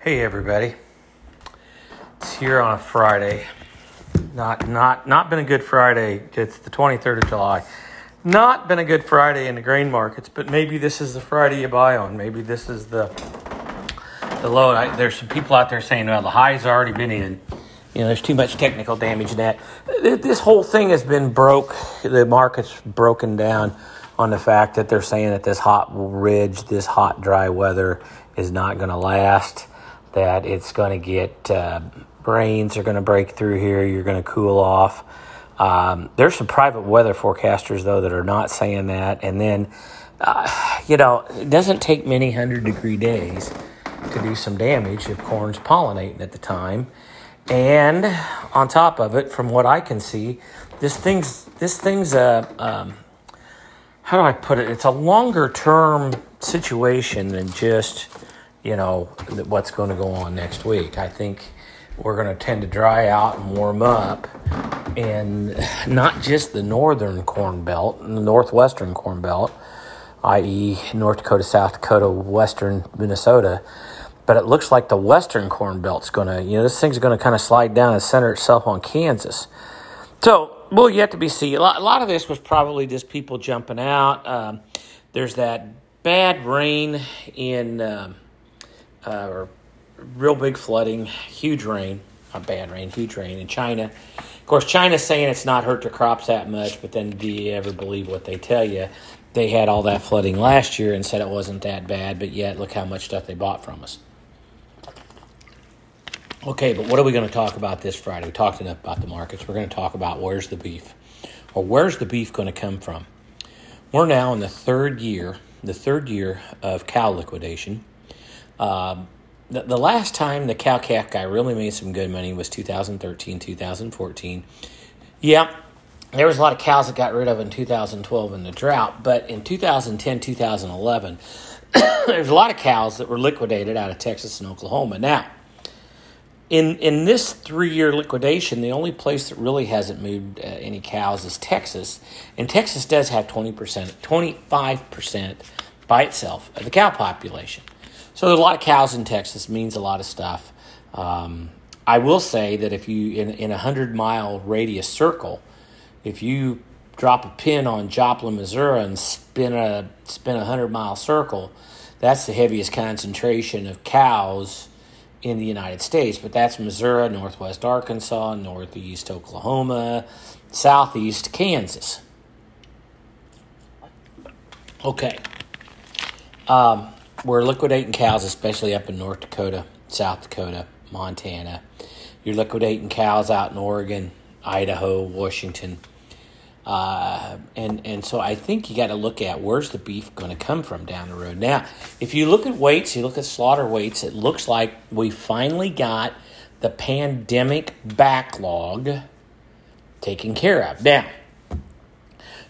Hey everybody. It's here on a Friday. Not not not been a good Friday. It's the 23rd of July. Not been a good Friday in the grain markets, but maybe this is the Friday you buy on. Maybe this is the the low. I, there's some people out there saying, well, the high's already been in. You know, there's too much technical damage in that. This whole thing has been broke. The market's broken down on the fact that they're saying that this hot ridge, this hot dry weather is not going to last that it's going to get uh, rains are going to break through here. You're going to cool off. Um, there's some private weather forecasters though that are not saying that. And then, uh, you know, it doesn't take many hundred degree days to do some damage if corn's pollinating at the time. And on top of it, from what I can see, this thing's this thing's a um, how do I put it? It's a longer term situation than just you know, what's going to go on next week. I think we're going to tend to dry out and warm up, and not just the northern corn belt, the northwestern corn belt, i.e., North Dakota, South Dakota, western Minnesota. But it looks like the western corn belt's going to, you know, this thing's going to kind of slide down and center itself on Kansas. So we'll yet to be seen. A lot, a lot of this was probably just people jumping out. Um, there's that bad rain in. Um, uh, or real big flooding, huge rain, not bad rain, huge rain in China. Of course, China's saying it's not hurt their crops that much, but then do you ever believe what they tell you? They had all that flooding last year and said it wasn't that bad, but yet look how much stuff they bought from us. Okay, but what are we going to talk about this Friday? We talked enough about the markets. We're going to talk about where's the beef, or where's the beef going to come from? We're now in the third year, the third year of cow liquidation. Um, the, the last time the cow calf guy really made some good money was 2013, 2014. Yeah, there was a lot of cows that got rid of in 2012 in the drought, but in 2010, 2011, there's a lot of cows that were liquidated out of Texas and Oklahoma. Now, in in this three year liquidation, the only place that really hasn't moved uh, any cows is Texas, and Texas does have 20%, 25% by itself of the cow population. So there's a lot of cows in Texas, means a lot of stuff. Um, I will say that if you in in a hundred mile radius circle, if you drop a pin on Joplin, Missouri, and spin a spin a hundred mile circle, that's the heaviest concentration of cows in the United States. But that's Missouri, Northwest Arkansas, Northeast Oklahoma, Southeast Kansas. Okay. Um, we're liquidating cows, especially up in North Dakota, South Dakota, Montana. You're liquidating cows out in Oregon, Idaho, Washington. Uh, and and so I think you got to look at where's the beef going to come from down the road. Now, if you look at weights, you look at slaughter weights, it looks like we finally got the pandemic backlog taken care of. Now,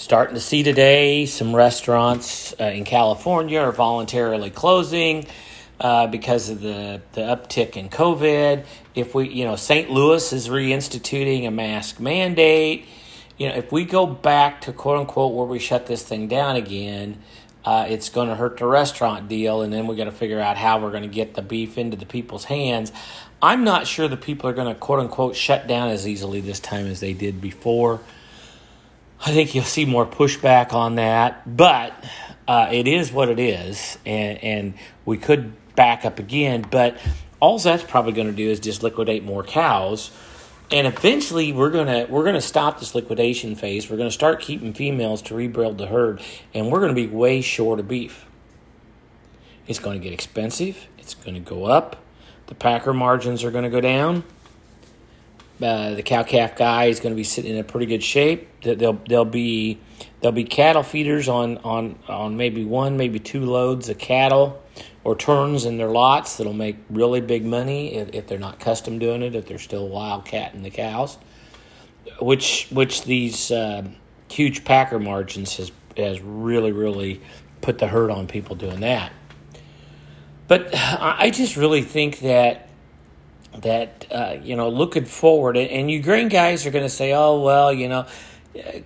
starting to see today some restaurants uh, in California are voluntarily closing uh, because of the, the uptick in COVID. If we, you know, St. Louis is reinstituting a mask mandate. You know, if we go back to quote unquote where we shut this thing down again, uh, it's going to hurt the restaurant deal, and then we got to figure out how we're going to get the beef into the people's hands. I'm not sure the people are going to quote unquote shut down as easily this time as they did before. I think you'll see more pushback on that, but uh, it is what it is, and, and we could back up again. But all that's probably going to do is just liquidate more cows, and eventually we're gonna we're gonna stop this liquidation phase. We're gonna start keeping females to rebuild the herd, and we're gonna be way short of beef. It's going to get expensive. It's going to go up. The packer margins are going to go down uh, the cow calf guy is going to be sitting in a pretty good shape. They'll there'll be there'll be cattle feeders on on on maybe one maybe two loads of cattle or turns in their lots that'll make really big money if, if they're not custom doing it if they're still wildcatting the cows, which which these uh, huge packer margins has has really really put the hurt on people doing that. But I just really think that that uh, you know looking forward and you green guys are going to say oh well you know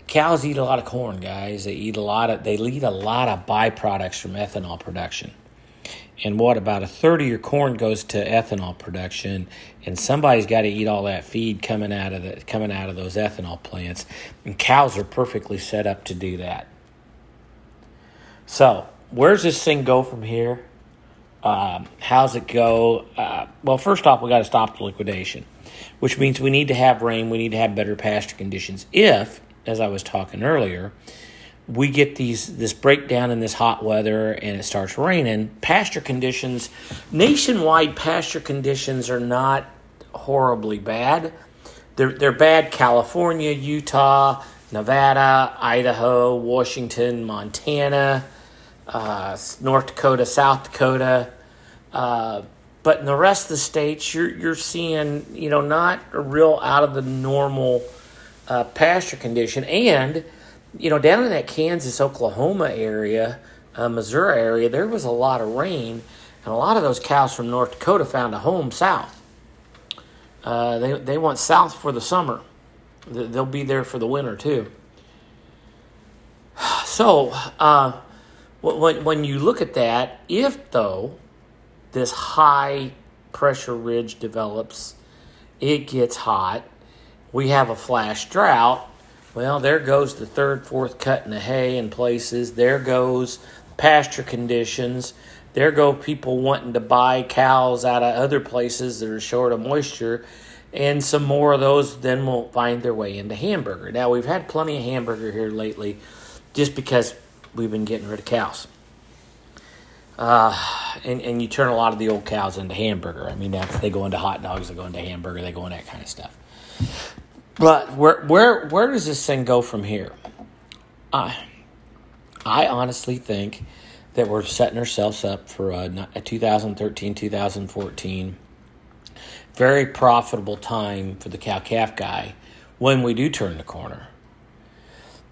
cows eat a lot of corn guys. They eat a lot of they eat a lot of byproducts from ethanol production. And what about a third of your corn goes to ethanol production and somebody's got to eat all that feed coming out of the coming out of those ethanol plants. And cows are perfectly set up to do that. So where's this thing go from here um, how's it go? Uh, well first off we got to stop the liquidation which means we need to have rain we need to have better pasture conditions if as i was talking earlier we get these this breakdown in this hot weather and it starts raining. Pasture conditions nationwide pasture conditions are not horribly bad. They're, they're bad california utah nevada idaho washington montana uh, north dakota south dakota uh, but in the rest of the states you're, you're seeing you know not a real out of the normal uh, pasture condition and you know, down in that Kansas, Oklahoma area, uh, Missouri area, there was a lot of rain, and a lot of those cows from North Dakota found a home south. Uh, they they went south for the summer. They'll be there for the winter too. So, uh, when when you look at that, if though this high pressure ridge develops, it gets hot, we have a flash drought well, there goes the third, fourth cut in the hay in places. There goes pasture conditions. There go people wanting to buy cows out of other places that are short of moisture. And some more of those then won't find their way into hamburger. Now, we've had plenty of hamburger here lately just because we've been getting rid of cows. Uh, and, and you turn a lot of the old cows into hamburger. I mean, that's, they go into hot dogs, they go into hamburger, they go into that kind of stuff. But where where where does this thing go from here? I I honestly think that we're setting ourselves up for a, a 2013 2014 very profitable time for the cow calf guy when we do turn the corner.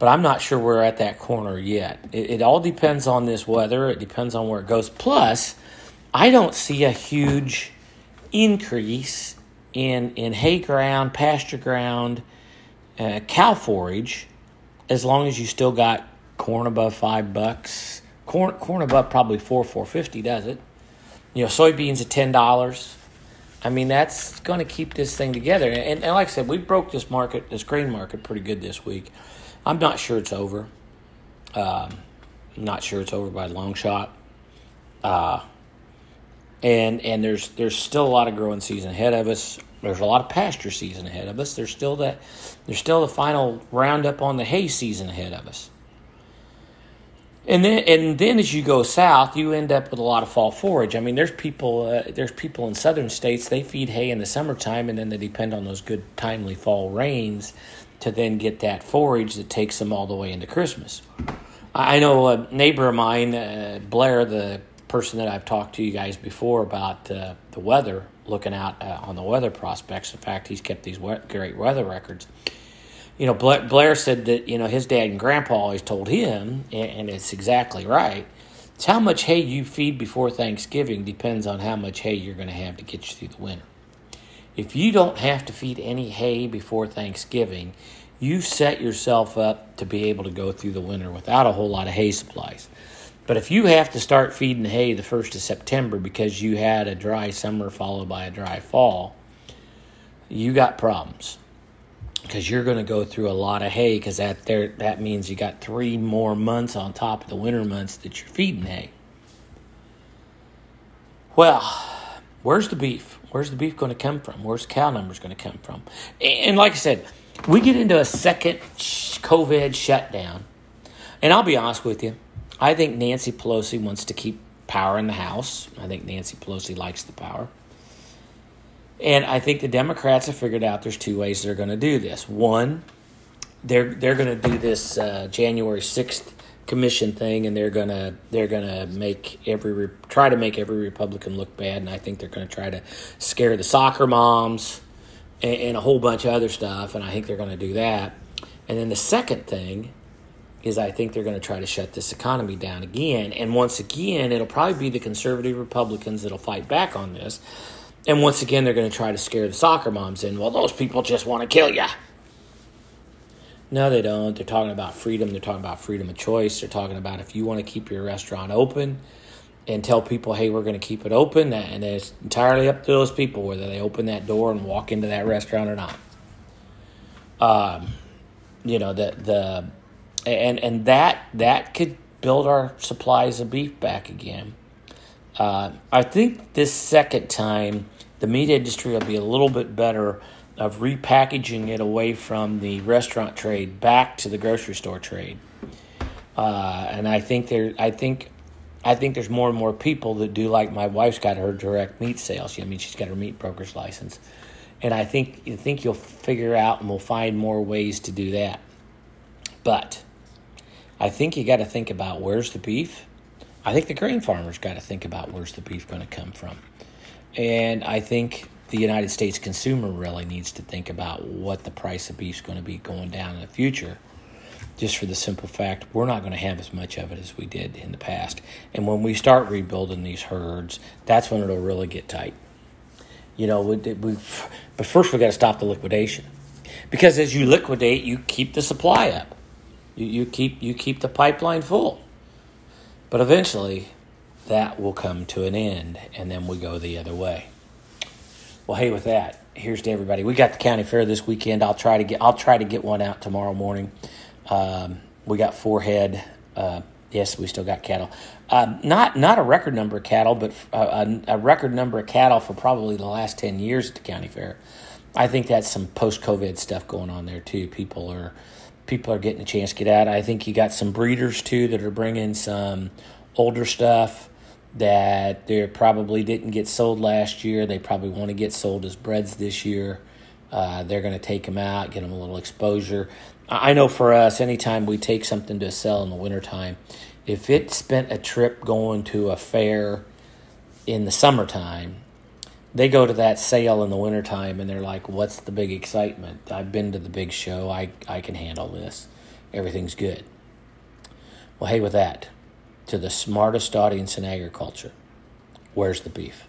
But I'm not sure we're at that corner yet. It, it all depends on this weather. It depends on where it goes. Plus, I don't see a huge increase in in hay ground, pasture ground, uh, cow forage, as long as you still got corn above five bucks. Corn corn above probably four four fifty does it. You know, soybeans at ten dollars. I mean, that's going to keep this thing together. And, and like I said, we broke this market, this grain market, pretty good this week. I'm not sure it's over. Um, not sure it's over by a long shot. Uh, and and there's there's still a lot of growing season ahead of us. There's a lot of pasture season ahead of us. There's still that there's still the final roundup on the hay season ahead of us. And then and then as you go south, you end up with a lot of fall forage. I mean, there's people uh, there's people in southern states they feed hay in the summertime, and then they depend on those good timely fall rains to then get that forage that takes them all the way into Christmas. I know a neighbor of mine, uh, Blair, the person that I've talked to you guys before about uh, the weather, looking out uh, on the weather prospects. In fact, he's kept these we- great weather records. You know, Blair, Blair said that you know his dad and grandpa always told him, and, and it's exactly right. It's how much hay you feed before Thanksgiving depends on how much hay you're going to have to get you through the winter. If you don't have to feed any hay before Thanksgiving, you set yourself up to be able to go through the winter without a whole lot of hay supplies. But if you have to start feeding hay the 1st of September because you had a dry summer followed by a dry fall, you got problems. Because you're going to go through a lot of hay because that, there, that means you got three more months on top of the winter months that you're feeding hay. Well, where's the beef? Where's the beef going to come from? Where's cow numbers going to come from? And like I said, we get into a second COVID shutdown. And I'll be honest with you, I think Nancy Pelosi wants to keep power in the House. I think Nancy Pelosi likes the power. And I think the Democrats have figured out there's two ways they're going to do this. One, they're they're going to do this uh, January 6th commission thing and they're to they're to make every try to make every Republican look bad and I think they're to try to scare the soccer moms and, and a whole bunch of other stuff and I think they're to do that. And then the second thing is I think they're to try to shut this economy down again. And once again, it'll probably be the conservative Republicans that'll fight back on this. And once again, they're to try to scare the soccer moms in. Well, those people just want to kill you. No, they don't. They're talking about freedom. They're talking about freedom of choice. They're talking about if you want to keep your restaurant open, and tell people, hey, we're going to keep it open. And it's entirely up to those people whether they open that door and walk into that restaurant or not. Um, you know, the, the, and, and that, that could build our supplies of beef back again. Uh, I think this second time, the meat industry will be a little bit better of repackaging it away from the restaurant trade back to the grocery store trade. Uh, and I think there, I think, I think there's more and more people that do like my wife's got her direct meat sales. I mean, she's got her meat broker's license, and I think you think you'll figure out and we'll find more ways to do that. But I think you got to think about where's the beef. I think the grain farmers got to think about where's the beef going to come from, and I think the United States consumer really needs to think about what the price of beef is going to be going down in the future just for the simple fact we're not going to have as much of it as we did in the past. And when we start rebuilding these herds, that's when it'll really get tight. You know, we, we but first we got to stop the liquidation, because as you liquidate, you keep the supply up, you, you keep you keep the pipeline full. But eventually, that will come to an end, and then we go the other way. Well, hey, with that, here's to everybody. We got the county fair this weekend. I'll try to get I'll try to get one out tomorrow morning. Um, we got four head. Uh, yes, we still got cattle. Uh, not not a record number of cattle, but a, a, record number of cattle for probably the last ten years at the county fair. I think that's some post COVID stuff going on there too. People are people are getting a chance to get out. I think you got some breeders too that are bringing some older stuff that they probably didn't get sold last year. They probably want to get sold as breds this year. Uh, they're going to take them out, get them a little exposure. I know for us, anytime we take something to sell in the wintertime, if it spent a trip going to a fair in the summertime, they go to that sale in the wintertime and they're like, What's the big excitement? I've been to the big show. I, I can handle this. Everything's good. Well, hey, with that, to the smartest audience in agriculture, where's the beef?